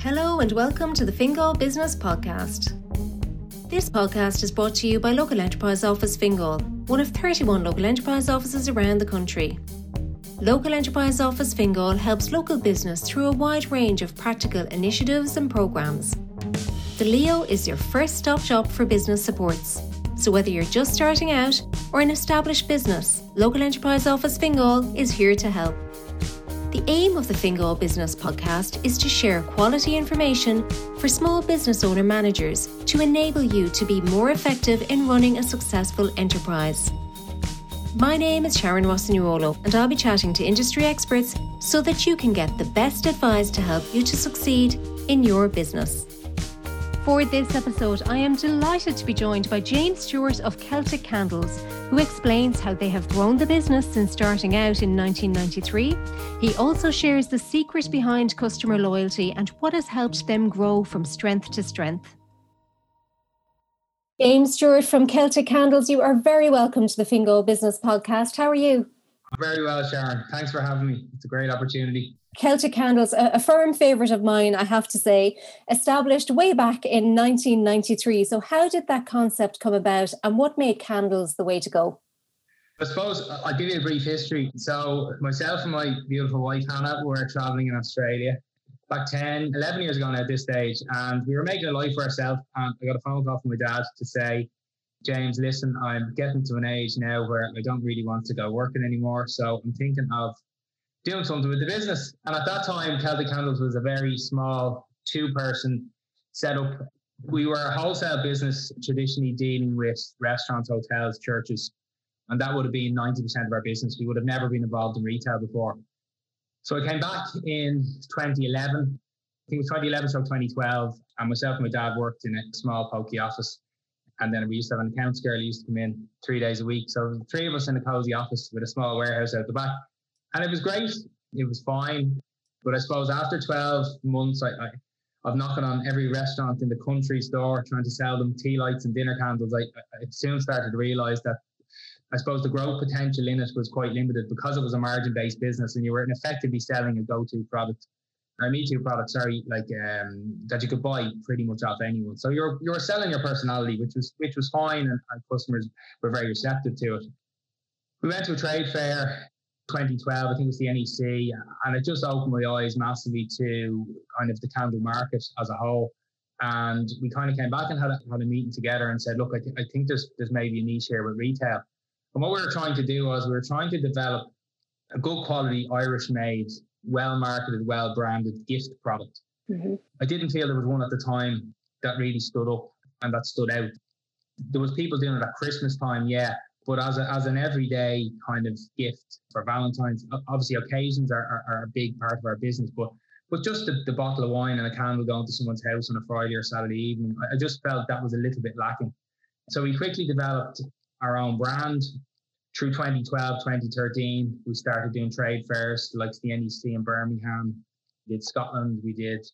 Hello and welcome to the Fingal Business Podcast. This podcast is brought to you by Local Enterprise Office Fingal, one of 31 local enterprise offices around the country. Local Enterprise Office Fingal helps local business through a wide range of practical initiatives and programs. The Leo is your first stop shop for business supports. So whether you're just starting out or an established business, Local Enterprise Office Fingal is here to help. The aim of the Fingal Business Podcast is to share quality information for small business owner managers to enable you to be more effective in running a successful enterprise. My name is Sharon Rossignolo, and I'll be chatting to industry experts so that you can get the best advice to help you to succeed in your business. For this episode, I am delighted to be joined by James Stewart of Celtic Candles, who explains how they have grown the business since starting out in 1993. He also shares the secret behind customer loyalty and what has helped them grow from strength to strength. James Stewart from Celtic Candles, you are very welcome to the Fingal Business Podcast. How are you? Very well, Sharon. Thanks for having me. It's a great opportunity. Celtic Candles, a, firm favourite of mine, I have to say, established way back in 1993. So, how did that concept come about and what made candles the way to go? I suppose uh, I'll give you a brief history. So, myself and my beautiful wife Hannah were traveling in Australia back 10, 11 years ago now at this stage, and we were making a life for ourselves. And I got a phone call from my dad to say, James, listen, I'm getting to an age now where I don't really want to go working anymore. So I'm thinking of doing something with the business. And at that time, Celtic Candles was a very small two person setup. We were a wholesale business traditionally dealing with restaurants, hotels, churches. And that would have been 90% of our business. We would have never been involved in retail before. So I came back in 2011. I think it was 2011 so 2012. And myself and my dad worked in a small pokey office. And then we used to have an accounts girl who used to come in three days a week. So three of us in a cozy office with a small warehouse out the back. And it was great. It was fine. But I suppose after 12 months, I, I, of knocking on every restaurant in the country store trying to sell them tea lights and dinner candles, I, I soon started to realize that I suppose the growth potential in it was quite limited because it was a margin based business and you were effectively selling a go to product or me too product, sorry, like um, that you could buy pretty much off anyone. So you're you're selling your personality, which was which was fine, and, and customers were very receptive to it. We went to a trade fair 2012, I think it was the NEC, and it just opened my eyes massively to kind of the candle market as a whole. And we kind of came back and had a, had a meeting together and said, look, I, th- I think there's there's maybe a niche here with retail. And what we were trying to do was we were trying to develop a good quality Irish made well marketed, well branded gift product. Mm-hmm. I didn't feel there was one at the time that really stood up and that stood out. There was people doing it at Christmas time, yeah, but as, a, as an everyday kind of gift for Valentine's, obviously occasions are, are, are a big part of our business, but but just the, the bottle of wine and a candle going to someone's house on a Friday or Saturday evening, I just felt that was a little bit lacking. So we quickly developed our own brand, through 2012, 2013, we started doing trade fairs like the NEC in Birmingham. We did Scotland, we did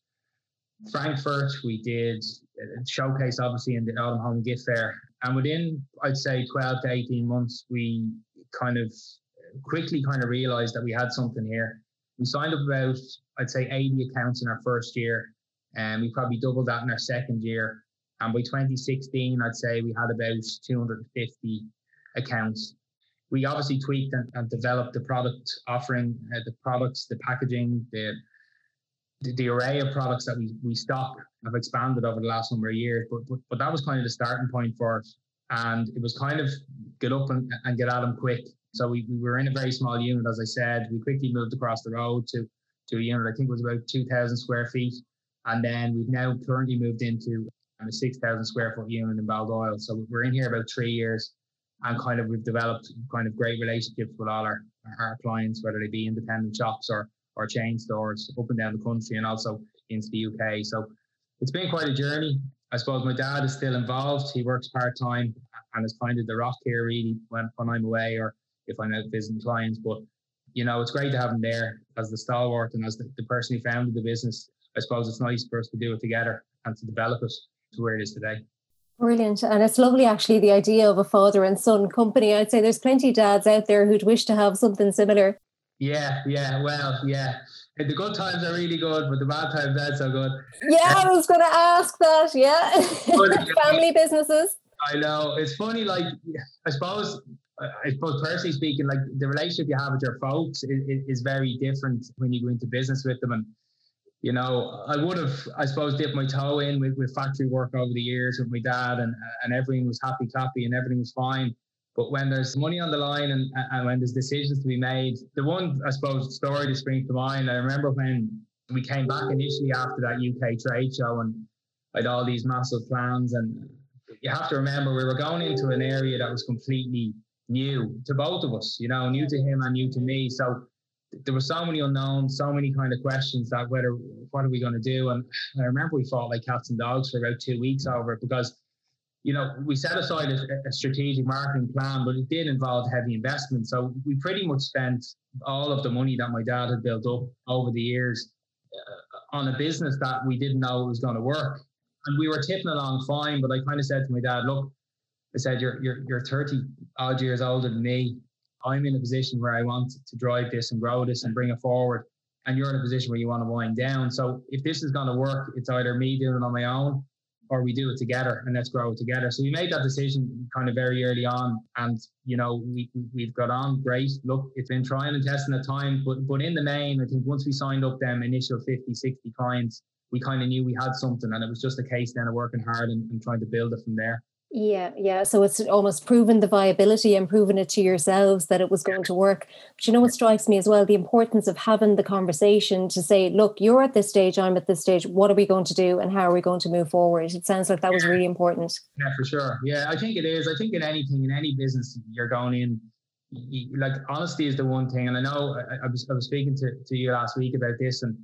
Frankfurt, we did uh, showcase obviously in the Autumn Home Gift Fair. And within, I'd say, 12 to 18 months, we kind of uh, quickly kind of realized that we had something here. We signed up about, I'd say, 80 accounts in our first year, and we probably doubled that in our second year. And by 2016, I'd say we had about 250 accounts we obviously tweaked and, and developed the product offering, uh, the products, the packaging, the, the, the array of products that we we stock have expanded over the last number of years. But but, but that was kind of the starting point for us, and it was kind of get up and, and get at them quick. So we, we were in a very small unit, as I said. We quickly moved across the road to to a unit I think it was about two thousand square feet, and then we've now currently moved into a six thousand square foot unit in Baldoyle. So we're in here about three years and kind of we've developed kind of great relationships with all our, our clients, whether they be independent shops or or chain stores up and down the country and also into the UK. So it's been quite a journey. I suppose my dad is still involved. He works part time and is kind of the rock here really when, when I'm away or if I'm out visiting clients. But you know, it's great to have him there as the stalwart and as the, the person who founded the business. I suppose it's nice for us to do it together and to develop it to where it is today. Brilliant. And it's lovely, actually, the idea of a father and son company. I'd say there's plenty of dads out there who'd wish to have something similar. Yeah, yeah. Well, yeah. the good times are really good, but the bad times aren't so good. Yeah, I was going to ask that. Yeah, family businesses. I know it's funny. Like I suppose, I suppose personally speaking, like the relationship you have with your folks is, is very different when you go into business with them. And you know, I would have, I suppose, dipped my toe in with, with factory work over the years with my dad, and and everything was happy clappy and everything was fine. But when there's money on the line and, and when there's decisions to be made, the one, I suppose, story that springs to mind, I remember when we came back initially after that UK trade show and I had all these massive plans. And you have to remember, we were going into an area that was completely new to both of us, you know, new to him and new to me. So there were so many unknowns, so many kind of questions that whether, what are we going to do? And I remember we fought like cats and dogs for about two weeks over it because you know, we set aside a, a, strategic marketing plan, but it did involve heavy investment. So we pretty much spent all of the money that my dad had built up over the years uh, on a business that we didn't know was going to work. And we were tipping along fine, but I kind of said to my dad, look, I said, you're, you're, you're 30 odd years older than me. I'm in a position where I want to drive this and grow this and bring it forward. And you're in a position where you want to wind down. So if this is going to work, it's either me doing it on my own or we do it together and let's grow it together. So we made that decision kind of very early on, and you know we we've got on great. Look, it's been trying and testing at time, but but in the main, I think once we signed up them initial 50, 60 clients, we kind of knew we had something, and it was just a case then of working hard and, and trying to build it from there. Yeah, yeah. So it's almost proven the viability and proven it to yourselves that it was going to work. But you know what strikes me as well? The importance of having the conversation to say, look, you're at this stage, I'm at this stage. What are we going to do and how are we going to move forward? It sounds like that was really important. Yeah, for sure. Yeah, I think it is. I think in anything, in any business you're going in, like honesty is the one thing. And I know I, I was I was speaking to, to you last week about this and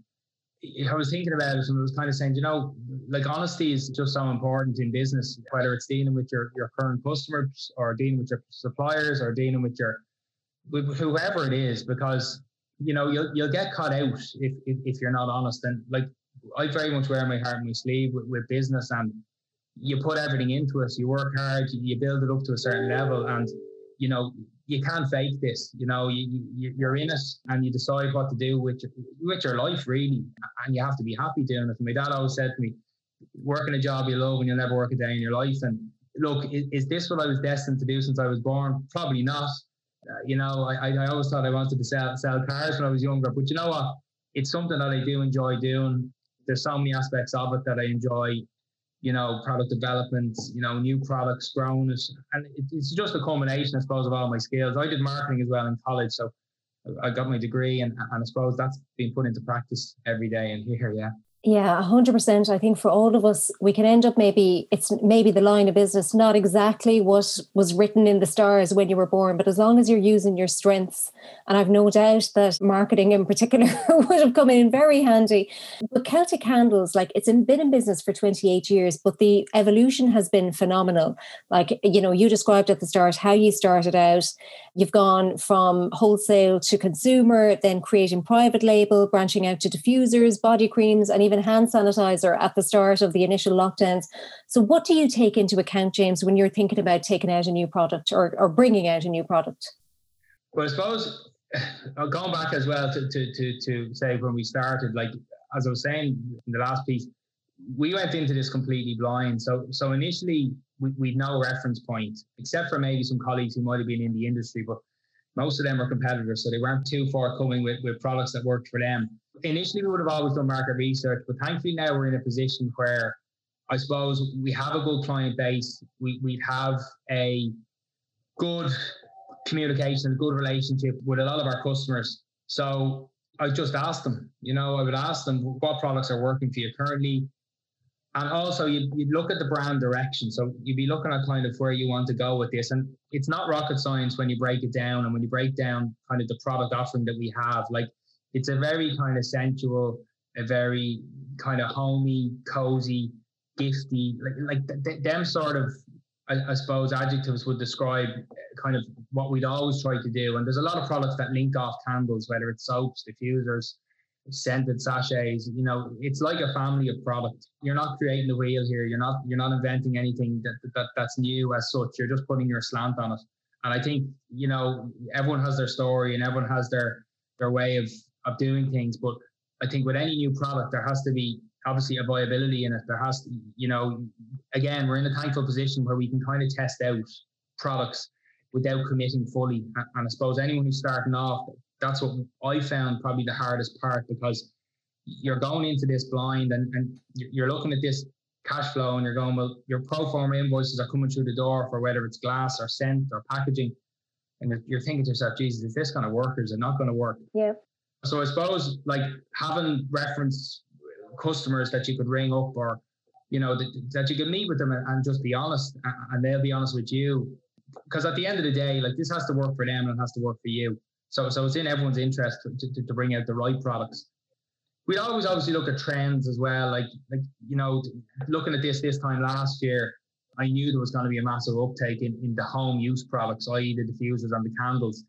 I was thinking about it and I was kind of saying, you know, like honesty is just so important in business, whether it's dealing with your, your current customers or dealing with your suppliers or dealing with your with whoever it is, because you know you'll you'll get caught out if if, if you're not honest. And like I very much wear my heart on my sleeve with, with business, and you put everything into it. You work hard, you build it up to a certain level, and you know you can't fake this. You know, you, you you're in it and you decide what to do with your, with your life really, and you have to be happy doing it. And my dad always said to me, "Working a job you love and you'll never work a day in your life." And look, is, is this what I was destined to do since I was born? Probably not. Uh, you know, I, I always thought I wanted to sell sell cars when I was younger, but you know what? It's something that I do enjoy doing. There's so many aspects of it that I enjoy you know, product development, you know, new products, growing it. And it, it's just a combination, I suppose, of all my skills. I did marketing as well in college. So I got my degree and, and I suppose that's being put into practice every day in here. Yeah. Yeah, 100%. I think for all of us, we can end up maybe, it's maybe the line of business, not exactly what was written in the stars when you were born, but as long as you're using your strengths, and I've no doubt that marketing in particular would have come in very handy. But Celtic Candles, like it's been in business for 28 years, but the evolution has been phenomenal. Like, you know, you described at the start how you started out. You've gone from wholesale to consumer, then creating private label, branching out to diffusers, body creams, and even hand sanitizer at the start of the initial lockdowns. So, what do you take into account, James, when you're thinking about taking out a new product or, or bringing out a new product? Well, I suppose uh, going back as well to, to, to, to say when we started, like as I was saying in the last piece, we went into this completely blind. So, so initially we, we'd no reference point, except for maybe some colleagues who might have been in the industry, but most of them were competitors, so they weren't too forthcoming with, with products that worked for them initially we would have always done market research, but thankfully now we're in a position where I suppose we have a good client base. We we have a good communication, a good relationship with a lot of our customers. So I just asked them, you know, I would ask them what products are working for you currently. And also you you look at the brand direction. So you'd be looking at kind of where you want to go with this. And it's not rocket science when you break it down and when you break down kind of the product offering that we have. Like it's a very kind of sensual, a very kind of homey, cozy, gifty, like like th- them sort of, I, I, suppose, adjectives would describe uh, kind of what we'd always try to do. And there's a lot of products that link off candles, whether it's soaps, diffusers, scented sachets. You know, it's like a family of product. You're not creating the wheel here. You're not you're not inventing anything that, that that's new as such. You're just putting your slant on it. And I think you know everyone has their story and everyone has their their way of of doing things. But I think with any new product, there has to be obviously a viability in it. There has to, you know, again, we're in a thankful position where we can kind of test out products without committing fully. And I suppose anyone who's starting off, that's what I found probably the hardest part because you're going into this blind and, and you're looking at this cash flow and you're going, well, your pro forma invoices are coming through the door for whether it's glass or scent or packaging. And you're, thinking to yourself, Jesus, is this going to work or is it not going to work? Yeah. So I suppose like having reference customers that you could ring up or, you know, that, that you can meet with them and, and just be honest and they'll be honest with you. Because at the end of the day, like this has to work for them and it has to work for you. So, so it's in everyone's interest to, to, to bring out the right products we always obviously look at trends as well. Like like you know, looking at this this time last year, I knew there was going to be a massive uptake in, in the home use products, i.e., the diffusers and the candles.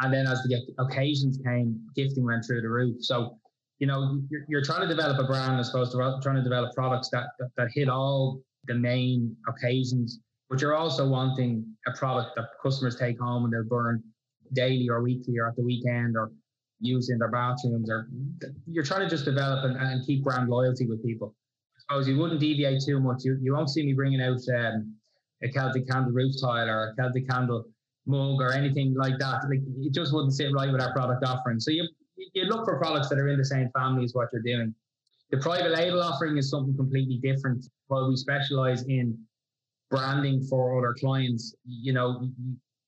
And then as the occasions came, gifting went through the roof. So, you know, you're, you're trying to develop a brand as opposed to trying to develop products that, that, that hit all the main occasions, but you're also wanting a product that customers take home and they'll burn daily or weekly or at the weekend or use in their bathrooms or you're trying to just develop and, and keep brand loyalty with people. I suppose you wouldn't deviate too much. You, you won't see me bringing out um, a Celtic candle roof tile or a Celtic candle mug or anything like that. Like it just wouldn't sit right with our product offering. So you you look for products that are in the same family as what you're doing. The private label offering is something completely different. While we specialize in branding for other clients, you know,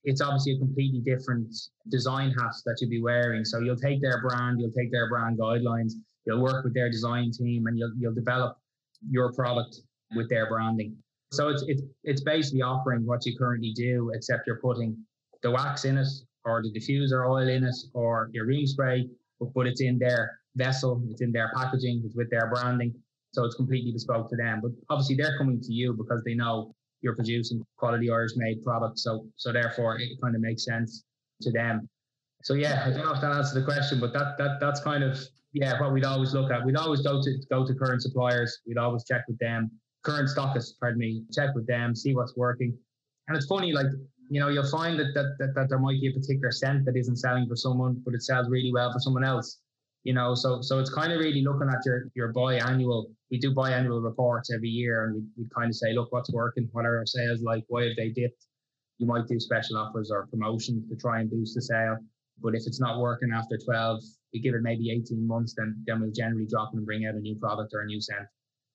it's obviously a completely different design hat that you'll be wearing. So you'll take their brand, you'll take their brand guidelines, you'll work with their design team, and you'll you'll develop your product with their branding. So it's it's it's basically offering what you currently do, except you're putting the wax in it, or the diffuser oil in it, or your room spray, but, it's in their vessel, it's in their packaging, it's with their branding. So it's completely bespoke to them. But obviously they're coming to you because they know you're producing quality Irish made products. So so therefore it kind of makes sense to them. So yeah, I don't know if that answers the question, but that that that's kind of yeah what we'd always look at. We'd always go to go to current suppliers. We'd always check with them, current stockists, pardon me, check with them, see what's working. And it's funny, like you know, you'll find that that, that, that there might be a particular scent that isn't selling for someone, but it sells really well for someone else you know so so it's kind of really looking at your your biannual we do biannual reports every year and we, we kind of say look what's working? What are our sales like? Why have they dipped? You might do special offers or promotions to try and boost the sale but if it's not working after 12 we give it maybe 18 months then then we'll generally drop and bring out a new product or a new scent.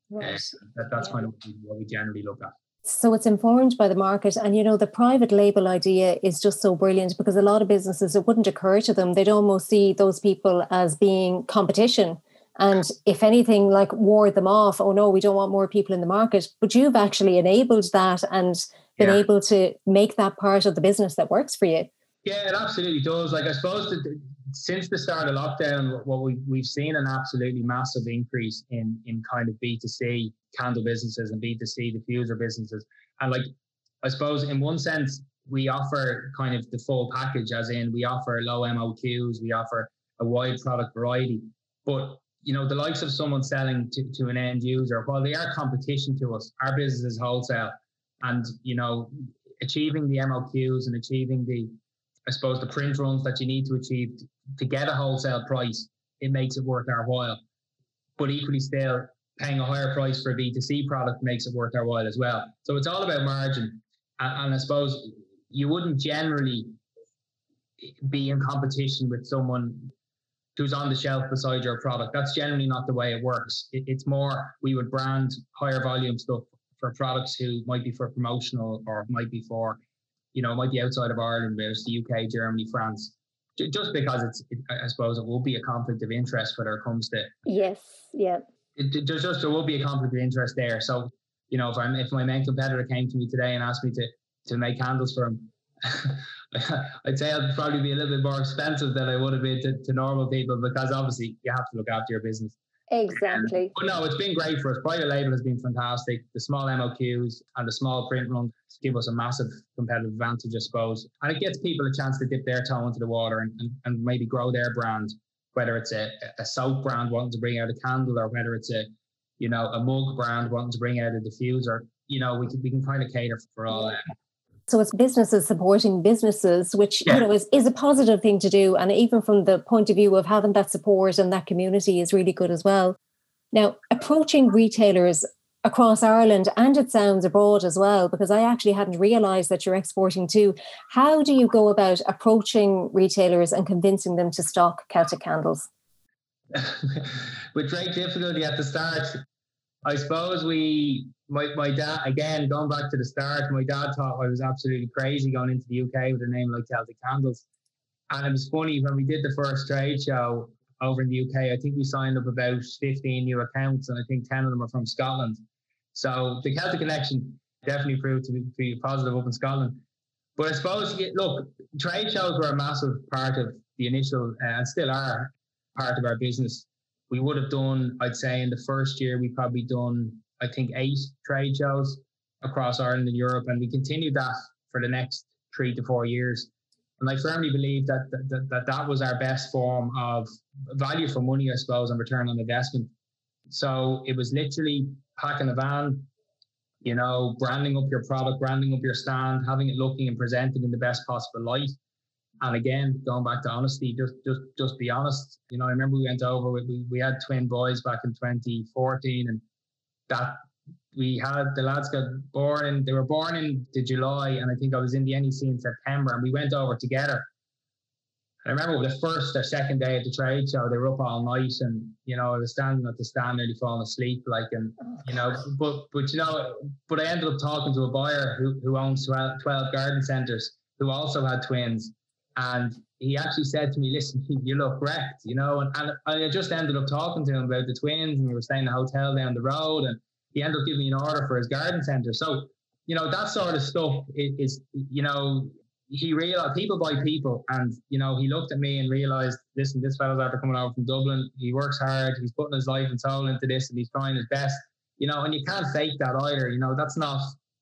Right. Uh, that, that's yeah. kind of what we generally look at so it's informed by the market. And, you know, the private label idea is just so brilliant because a lot of businesses, it wouldn't occur to them. They'd almost see those people as being competition. And if anything, like ward them off, oh no, we don't want more people in the market. But you've actually enabled that and been yeah. able to make that part of the business that works for you. Yeah, it absolutely does. Like I suppose the, since the start of lockdown, what we, we've seen an absolutely massive increase in in kind of B2C candle businesses and B2C diffuser businesses. And like I suppose in one sense, we offer kind of the full package, as in we offer low MOQs, we offer a wide product variety. But you know, the likes of someone selling to, to an end user, while they are competition to us, our business is wholesale. And, you know, achieving the MOQs and achieving the I suppose the print runs that you need to achieve to get a wholesale price, it makes it worth our while. But equally still, paying a higher price for a B2C product makes it worth our while as well. So it's all about margin. And, and I suppose you wouldn't generally be in competition with someone who's on the shelf beside your product. That's generally not the way it works. It, it's more we would brand higher volume stuff for products who might be for promotional or might be for you know, it might be outside of Ireland, but it's the UK, Germany, France. Just because it's, it, I suppose, it will be a conflict of interest when it comes to. Yes. Yeah. It, there's just there will be a conflict of interest there. So, you know, if I'm if my main competitor came to me today and asked me to to make candles for him, I'd say I'd probably be a little bit more expensive than I would have been to, to normal people because obviously you have to look after your business. Exactly. But no, it's been great for us. Private label has been fantastic. The small MOQs and the small print runs give us a massive competitive advantage, I suppose. And it gets people a chance to dip their toe into the water and, and, and maybe grow their brand, whether it's a, a soap brand wanting to bring out a candle or whether it's a, you know, a mug brand wanting to bring out a diffuser. You know, we can, we can kind of cater for all that. So it's businesses supporting businesses, which yeah. you know is, is a positive thing to do. And even from the point of view of having that support and that community is really good as well. Now, approaching retailers across Ireland and it sounds abroad as well, because I actually hadn't realized that you're exporting too. How do you go about approaching retailers and convincing them to stock Celtic candles? With great difficulty at the start. I suppose we, my, my dad, again, going back to the start, my dad thought I was absolutely crazy going into the UK with a name like Celtic Candles. And it was funny when we did the first trade show over in the UK, I think we signed up about 15 new accounts, and I think 10 of them are from Scotland. So the Celtic connection definitely proved to be positive up in Scotland. But I suppose, look, trade shows were a massive part of the initial, uh, and still are, part of our business. We would have done, I'd say, in the first year, we probably done, I think, eight trade shows across Ireland and Europe, and we continued that for the next three to four years. And I firmly believe that that, that, that was our best form of value for money, I suppose, and return on investment. So it was literally packing a van, you know, branding up your product, branding up your stand, having it looking and presented in the best possible light. And again, going back to honesty, just just just be honest. You know, I remember we went over with we, we had twin boys back in 2014 and that we had the lads got born in they were born in the July and I think I was in the NEC in September and we went over together I remember the first or second day at the trade show, they were up all night, and you know I was standing at the stand, nearly falling asleep, like, and you know, but but you know, but I ended up talking to a buyer who who owns 12, 12 garden centres, who also had twins, and he actually said to me, "Listen, you look wrecked," you know, and, and I just ended up talking to him about the twins, and we were staying in a hotel down the road, and he ended up giving me an order for his garden centre. So, you know, that sort of stuff is, is you know, he realized people buy people, and you know he looked at me and realized, listen, this fellow's after coming over from Dublin. He works hard. He's putting his life and soul into this, and he's trying his best. You know, and you can't fake that either. You know, that's not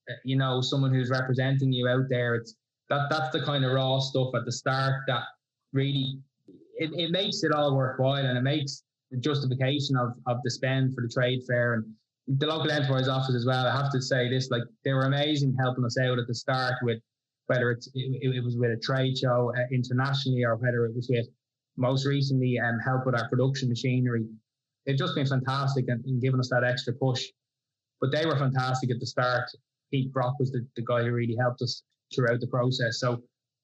uh, you know someone who's representing you out there. It's that that's the kind of raw stuff at the start that really it, it makes it all worthwhile, and it makes the justification of of the spend for the trade fair and the local enterprise office as well. I have to say this, like they were amazing helping us out at the start with whether it's it, it was with a trade show uh, internationally or whether it was with most recently um, help with our production machinery. They've just been fantastic and, and giving us that extra push. But they were fantastic at the start. Pete Brock was the, the guy who really helped us throughout the process. So,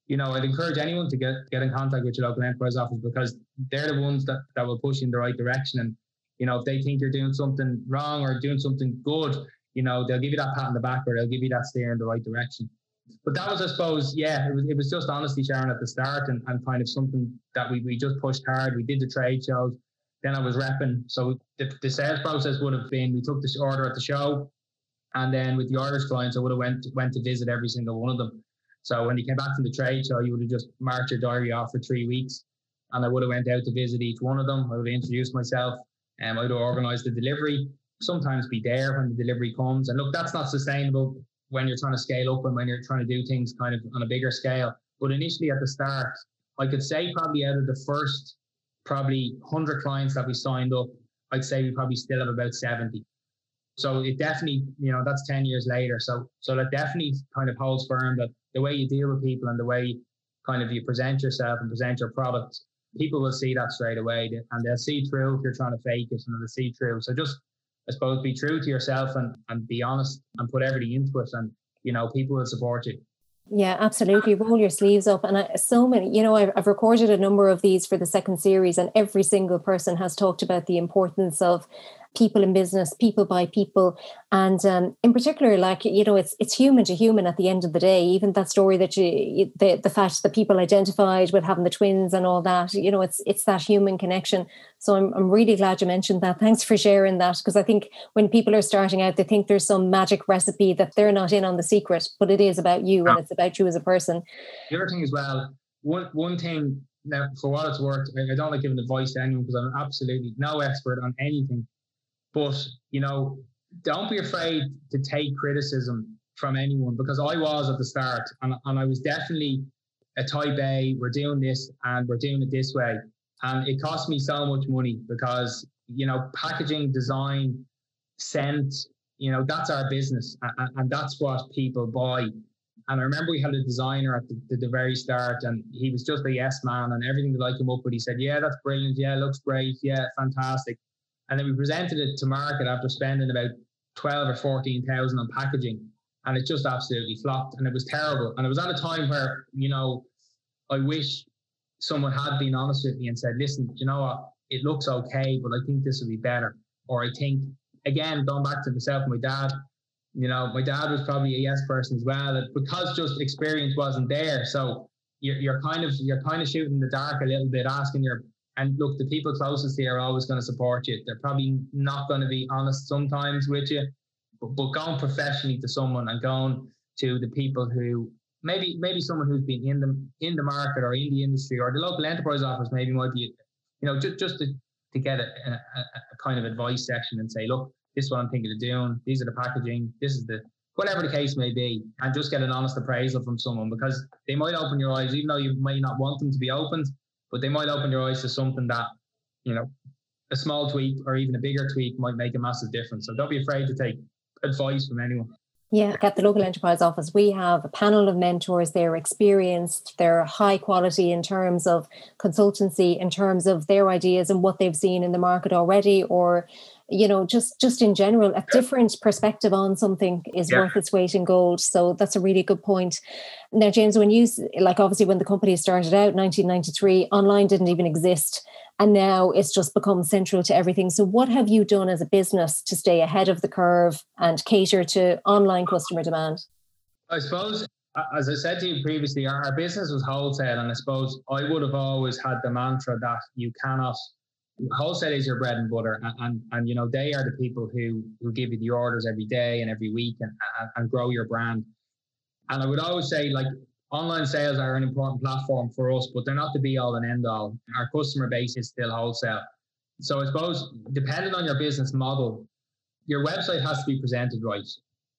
you know, I'd encourage anyone to get get in contact with your local enterprise office because they're the ones that, that will push you in the right direction. And, you know, if they think you're doing something wrong or doing something good, you know, they'll give you that pat on the back or they'll give you that steer in the right direction but that was, I suppose, yeah, it was, it was just honestly, Sharon, at the start and, and kind of something that we, we just pushed hard. We did the trade shows. Then I was repping. So the, the sales process would have been we took this order at the show. And then with the Irish clients, I would have went, went to visit every single one of them. So when you came back from the trade show, you would have just marked your diary off for three weeks. And I would have went out to visit each one of them. I would have introduced myself and I would have organized the delivery. Sometimes be there when the delivery comes. And look, that's not sustainable when you're trying to scale up and when you're trying to do things kind of on a bigger scale. But initially at the start, I could say probably out of the first probably 100 clients that we signed up, I'd say we probably still have about 70. So it definitely, you know, that's 10 years later. So so that definitely kind of holds firm that the way you deal with people and the way kind of you present yourself and present your product, people will see that straight away and they'll see through if you're trying to fake it and they'll see through. So just I suppose be true to yourself and, and be honest and put everything into it and you know people will support you yeah, absolutely. Roll your sleeves up. And I, so many, you know, I've, I've, recorded a number of these for the second series, and every single person has talked about the importance of people in business, people buy people, and um, in particular, like you know, it's it's human to human at the end of the day. Even that story that you, the the fact that people identified with having the twins and all that, you know, it's it's that human connection. So I'm I'm really glad you mentioned that. Thanks for sharing that because I think when people are starting out, they think there's some magic recipe that they're not in on the secret, but it is about you and it's about you as a person. The other thing as well, one one thing now for what it's worth, I don't like giving advice to anyone because I'm absolutely no expert on anything but, you know, don't be afraid to take criticism from anyone because I was at the start and, and I was definitely a type A, we're doing this and we're doing it this way. And it cost me so much money because, you know, packaging, design, scent, you know, that's our business and, and that's what people buy. And I remember we had a designer at the, the, very start, and he was just a yes man, and everything that I came up with, he said, "Yeah, that's brilliant. Yeah, looks great. Yeah, fantastic." And then we presented it to market after spending about twelve or fourteen thousand on packaging, and it just absolutely flopped, and it was terrible. And it was at a time where you know, I wish someone had been honest with me and said, "Listen, you know what? It looks okay, but I think this will be better." Or I think again, going back to myself and my dad, you know, my dad was probably a yes person as well, because just experience wasn't there. So you're, you're kind of you're kind of shooting in the dark a little bit, asking your and look, the people closest here are always going to support you. They're probably not going to be honest sometimes with you, but, but going professionally to someone and going to the people who maybe maybe someone who's been in the in the market or in the industry or the local enterprise office maybe might be you know just just to, to get a, a, a kind of advice section and say look this is what I'm thinking of doing. These are the packaging. This is the whatever the case may be, and just get an honest appraisal from someone because they might open your eyes, even though you may not want them to be opened, but they might open your eyes to something that, you know, a small tweak or even a bigger tweak might make a massive difference. So don't be afraid to take advice from anyone. Yeah, at the local enterprise office, we have a panel of mentors. They're experienced, they're high quality in terms of consultancy, in terms of their ideas and what they've seen in the market already, or you know just just in general a different perspective on something is yeah. worth its weight in gold. So that's a really good point. Now james when you like obviously when the company started out 1993 online didn't even exist and now it's just become central to everything. So what have you done as a business to stay ahead of the curve and cater to online customer demand? I suppose as I said to you previously, our business was wholesale, and I suppose I would have always had the mantra that you cannot wholesale is your bread and butter and, and, and you know they are the people who who give you the orders every day and every week and, and, and grow your brand. And i would always say like online sales are an important platform for us but they're not the be all and end all our customer base is still wholesale. So i suppose depending on your business model your website has to be presented right.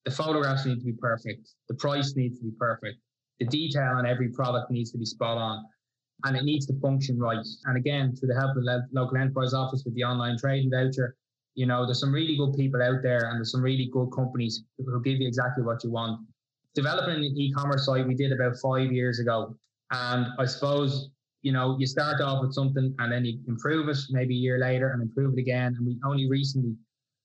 The photographs need to be perfect. The price needs to be perfect. The detail on every product needs to be spot on and it needs to function right. And again, through the help of the local enterprise office with the online trading voucher, you know, there's some really good people out there and there's some really good companies who give you exactly what you want. Developing an e-commerce site we did about five years ago. And I suppose, you know, you start off with something and then you improve it maybe a year later and improve it again. And we only recently,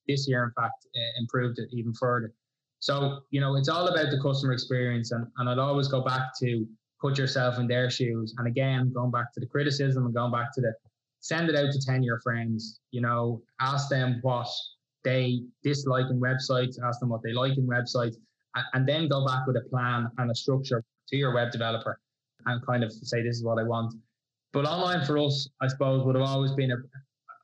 this year, in fact, uh, improved it even further. So, you know, it's all about the customer experience. And, and I'd always go back to put yourself in their shoes. And again, going back to the criticism and going back to the send it out to 10 your friends, you know, ask them what they dislike in websites, ask them what they like in websites, and, then go back with a plan and a structure to your web developer and kind of say, this is what I want. But online for us, I suppose, would have always been a,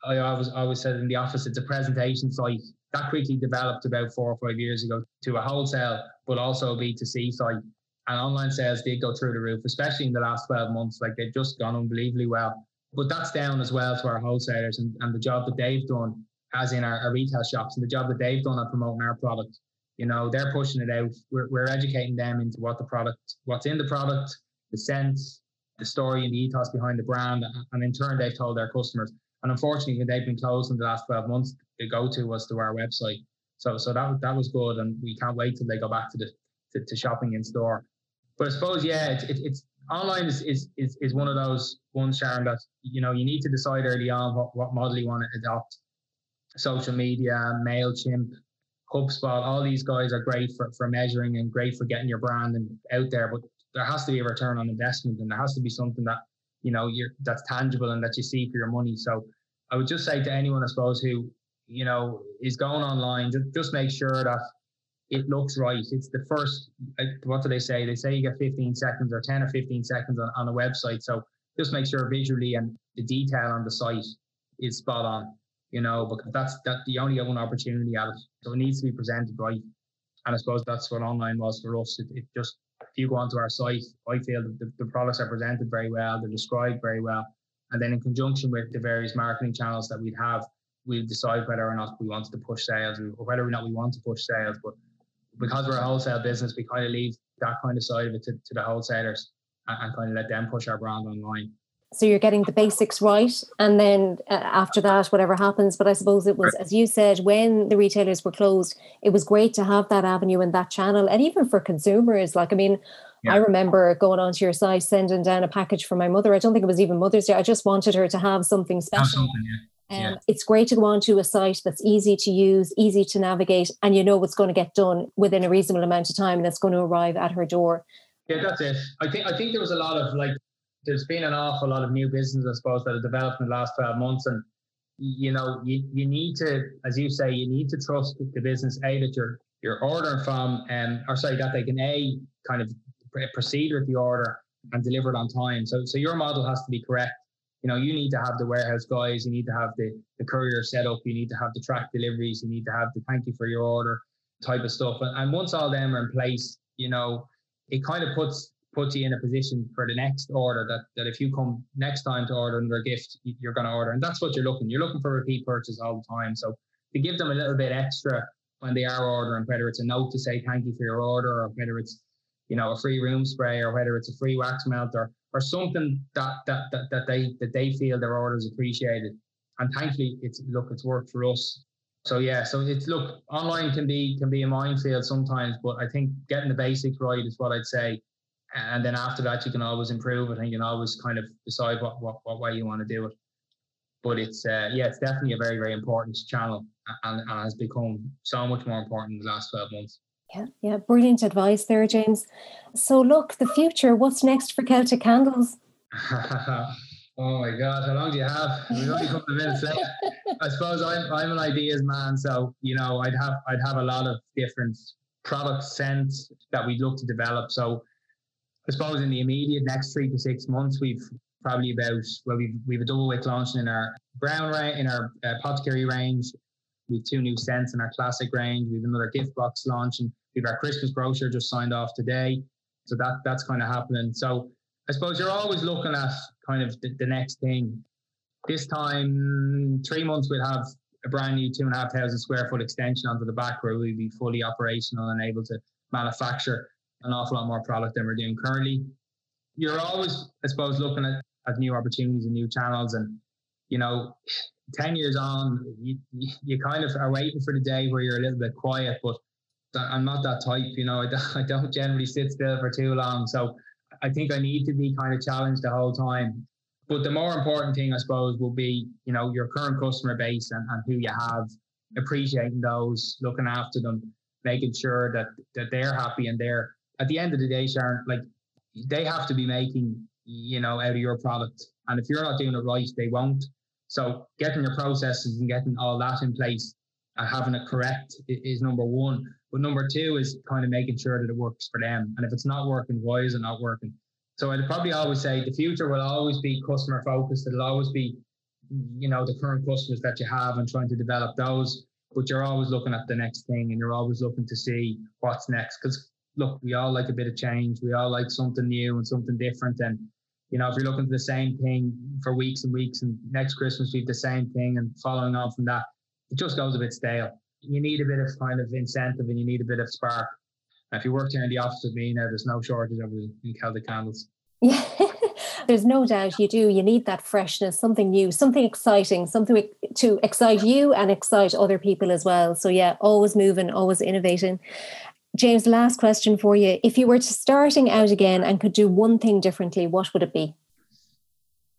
I always, always said in the office, it's a presentation site that quickly developed about four or five years ago to a wholesale, but also a B2C site and online sales did go through the roof, especially in the last 12 months. Like they've just gone unbelievably well. But that's down as well to our wholesalers and, and the job that they've done, as in our, our retail shops, and the job that they've done at promoting our product. You know, they're pushing it out. We're, we're educating them into what the product, what's in the product, the sense, the story, and the ethos behind the brand. And in turn, they've told their customers. And unfortunately, when they've been closed in the last 12 months, the go to was to our website. So, so that, that was good. And we can't wait till they go back to the to, to shopping in store. But I suppose, yeah, it's, it's, it's online is, is, is, is one of those ones, Sharon, that, you know, you need to decide early on what, what model you want to adopt. Social media, MailChimp, HubSpot, all these guys are great for, for measuring and great for getting your brand and out there, but there has to be a return on investment and there has to be something that, you know, you're that's tangible and that you see for your money. So I would just say to anyone, I suppose, who, you know, is going online, just, just make sure that it looks right. It's the first, what do they say? They say you get 15 seconds or 10 or 15 seconds on, on a website. So just make sure visually and the detail on the site is spot on, you know, because that's that the only one opportunity at it. So it needs to be presented right. And I suppose that's what online was for us. It, it just, if you go onto our site, I feel the, the products are presented very well, they're described very well. And then in conjunction with the various marketing channels that we'd have, we'll decide whether or not we wanted to push sales or whether or not we want to push sales. But because we're a wholesale business, we kind of leave that kind of side of it to, to the wholesalers and, and kind of let them push our brand online. so you're getting the basics right and then uh, after that whatever happens but i suppose it was as you said when the retailers were closed it was great to have that avenue and that channel and even for consumers like i mean yeah. i remember going onto your site sending down a package for my mother i don't think it was even mother's day i just wanted her to have something special something, yeah. Um, yeah. It's great to go onto a site that's easy to use, easy to navigate, and you know what's going to get done within a reasonable amount of time, and it's going to arrive at her door. Yeah, that's it. I think I think there was a lot of like there's been an awful lot of new business, I suppose, that have developed in the last 12 months. And, you know, you, you need to, as you say, you need to trust the business, A, that you're, you're ordering from, um, or sorry, that they can, A, kind of proceed with the order and deliver it on time. So, so your model has to be correct. You know, you need to have the warehouse guys, you need to have the, the courier set up, you need to have the track deliveries, you need to have the thank you for your order type of stuff. And, and once all them are in place, you know, it kind of puts puts you in a position for the next order that, that if you come next time to order under a gift, you're going to order. And that's what you're looking. You're looking for repeat purchase all the time. So to give them a little bit extra when they are ordering, whether it's a note to say thank you for your order, or whether it's you know a free room spray, or whether it's a free wax melt, or or something that that that, that they that they feel their order is appreciated. And thankfully, it's look, it's worked for us. So yeah, so it's look, online can be can be a minefield sometimes, but I think getting the basics right is what I'd say and then after that you can always improve it and you can always kind of decide what what, what way you want to do it but it's uh, yeah it's definitely a very very important channel and, and has become so much more important in the last 12 months yeah yeah brilliant advice there james. So look the future what's next for celtic candles? Oh my god how long do you have? We've only a couple of minutes left. I suppose I'm, I'm an ideas man so you know i'd have i'd have a lot of different product scents that we'd look to develop. So I suppose in the immediate next three to six months, we've probably about well, we've we've a double wick launching in our brown range, in our uh, apothecary range. We've two new scents in our classic range. We've another gift box launch, and We've our Christmas brochure just signed off today, so that that's kind of happening. So I suppose you're always looking at kind of the, the next thing. This time, three months, we'll have a brand new two and a half thousand square foot extension onto the back where we'll be fully operational and able to manufacture an awful lot more product than we're doing currently. You're always, I suppose, looking at, at new opportunities and new channels. And, you know, 10 years on, you, you kind of are waiting for the day where you're a little bit quiet, but I'm not that type, you know, I don't, I don't generally sit still for too long. So I think I need to be kind of challenged the whole time. But the more important thing, I suppose, will be, you know, your current customer base and, and who you have, appreciating those, looking after them, making sure that, that they're happy and they're at the end of the day, Sharon, like they have to be making, you know, out of your product. And if you're not doing it right, they won't. So getting your processes and getting all that in place and having it correct is number one. But number two is kind of making sure that it works for them. And if it's not working, why is it not working? So I'd probably always say the future will always be customer focused. It'll always be, you know, the current customers that you have and trying to develop those. But you're always looking at the next thing and you're always looking to see what's next. Because look, we all like a bit of change. We all like something new and something different. And you know, if you're looking for the same thing for weeks and weeks, and next Christmas we have the same thing, and following on from that, it just goes a bit stale. You need a bit of kind of incentive, and you need a bit of spark. If you worked here in the office with me now, there's no shortage of it in Celtic Candles. Yeah, there's no doubt you do. You need that freshness, something new, something exciting, something to excite you and excite other people as well. So yeah, always moving, always innovating. James, last question for you. If you were to starting out again and could do one thing differently, what would it be?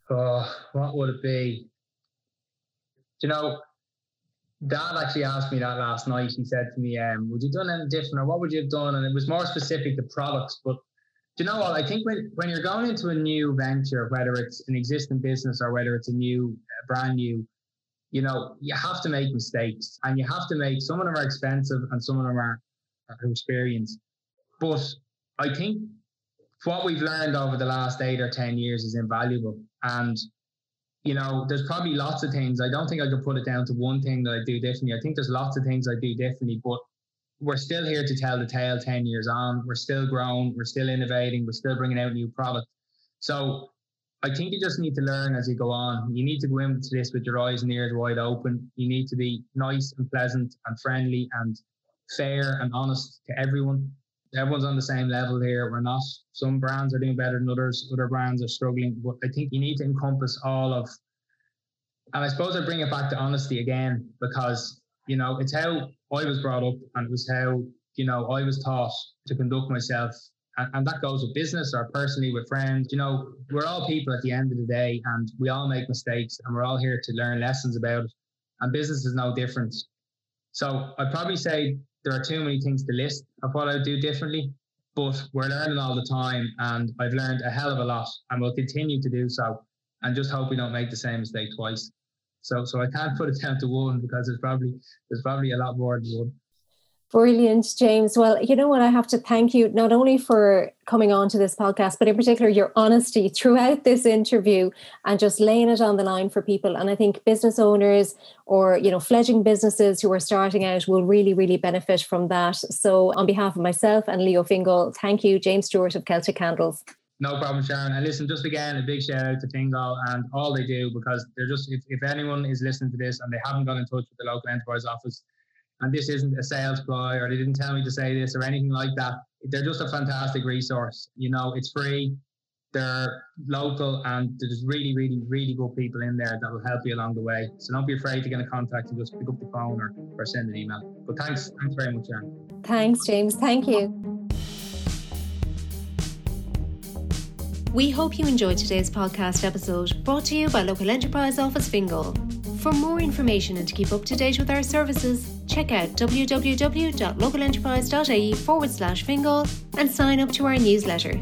Oh, what would it be? Do you know, Dad actually asked me that last night. He said to me, um, would you done anything different or what would you have done? And it was more specific to products. But do you know what? I think when, when you're going into a new venture, whether it's an existing business or whether it's a new, uh, brand new, you know, you have to make mistakes and you have to make, some of them are expensive and some of them are experience. But I think what we've learned over the last eight or 10 years is invaluable. And, you know, there's probably lots of things. I don't think I could put it down to one thing that I do differently. I think there's lots of things I do differently, but we're still here to tell the tale 10 years on. We're still growing, we're still innovating, we're still bringing out new products. So I think you just need to learn as you go on. You need to go into this with your eyes and ears wide open. You need to be nice and pleasant and friendly and fair and honest to everyone. everyone's on the same level here. We're not. Some brands are doing better than others. Other brands are struggling. But I think you need to encompass all of. And I suppose I bring it back to honesty again because you know it's how I was brought up and it was how you know I was taught to conduct myself. And, and that goes with business or personally with friends. You know, we're all people at the end of the day, and we all make mistakes, and we're all here to learn lessons about it. And business is no different. So I'd probably say there are too many things to list of what I would do differently, but we're learning all the time, and I've learned a hell of a lot, and will continue to do so, and just hope we don't make the same mistake twice. So, so I can't put it down to one because there's probably there's probably a lot more than one. Brilliant, James. Well, you know what? I have to thank you not only for coming on to this podcast, but in particular your honesty throughout this interview and just laying it on the line for people. And I think business owners or you know fledgling businesses who are starting out will really, really benefit from that. So, on behalf of myself and Leo Fingal, thank you, James Stewart of Celtic Candles. No problem, Sharon. And listen, just again, a big shout out to Fingal and all they do because they're just, if, if anyone is listening to this and they haven't got in touch with the local enterprise office, and this isn't a sales ploy or they didn't tell me to say this or anything like that. They're just a fantastic resource. You know, it's free. They're local and there's really, really, really good people in there that will help you along the way. So don't be afraid to get in contact and just pick up the phone or, or send an email. But thanks, thanks very much, Sharon. Thanks, James. Thank you. We hope you enjoyed today's podcast episode brought to you by Local Enterprise Office Fingal. For more information and to keep up to date with our services, check out www.localenterprise.ie forward slash Fingal and sign up to our newsletter.